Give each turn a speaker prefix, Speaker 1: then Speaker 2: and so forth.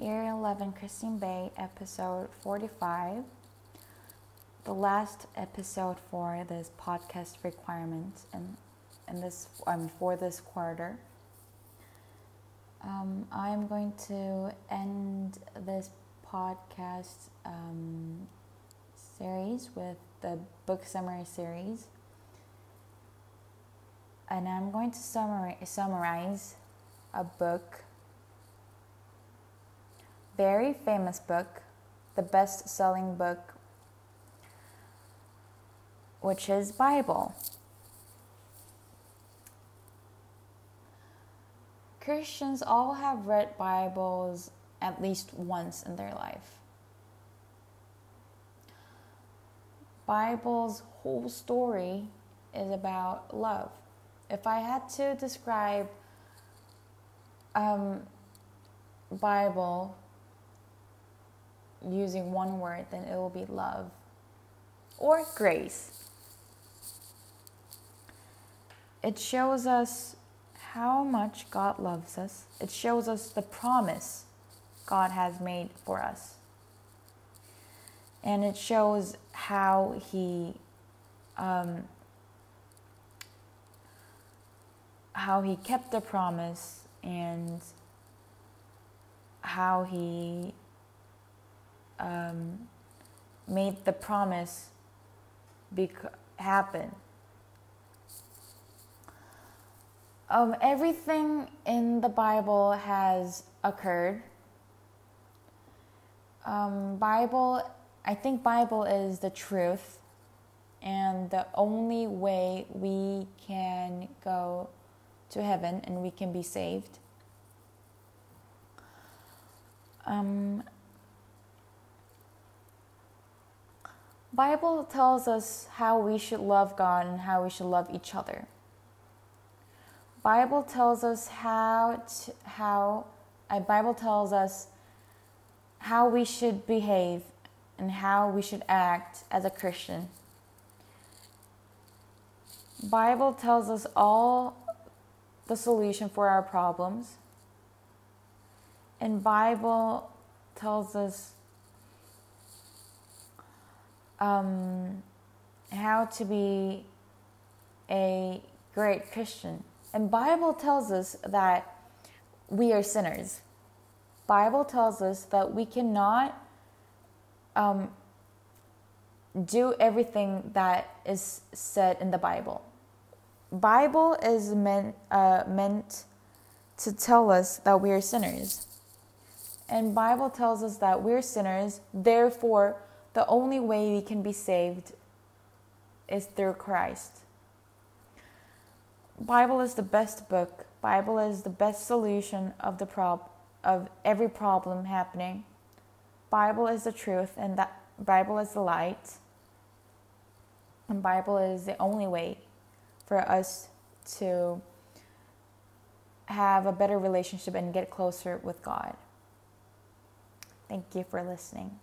Speaker 1: Year 11 Christine Bay, episode 45. The last episode for this podcast requirement and and this um, for this quarter. Um, I'm going to end this podcast um, series with the book summary series. And I'm going to summarize, summarize a book, very famous book, the best selling book, which is Bible. Christians all have read Bibles at least once in their life. Bible's whole story is about love. If I had to describe um, Bible using one word, then it will be love or grace. It shows us how much God loves us. It shows us the promise God has made for us. And it shows how He um, how He kept the promise and how He um, made the promise bec- happen. Um, everything in the Bible has occurred. Um, Bible, I think Bible is the truth, and the only way we can go to heaven and we can be saved. Um, Bible tells us how we should love God and how we should love each other. Bible tells us how to, how a Bible tells us how we should behave and how we should act as a Christian. Bible tells us all the solution for our problems. And Bible tells us um, how to be a great Christian. And Bible tells us that we are sinners. Bible tells us that we cannot um, do everything that is said in the Bible. Bible is meant uh, meant to tell us that we are sinners. And Bible tells us that we're sinners, therefore the only way we can be saved is through Christ. Bible is the best book. Bible is the best solution of the prob of every problem happening. Bible is the truth and that Bible is the light. And Bible is the only way for us to have a better relationship and get closer with God. Thank you for listening.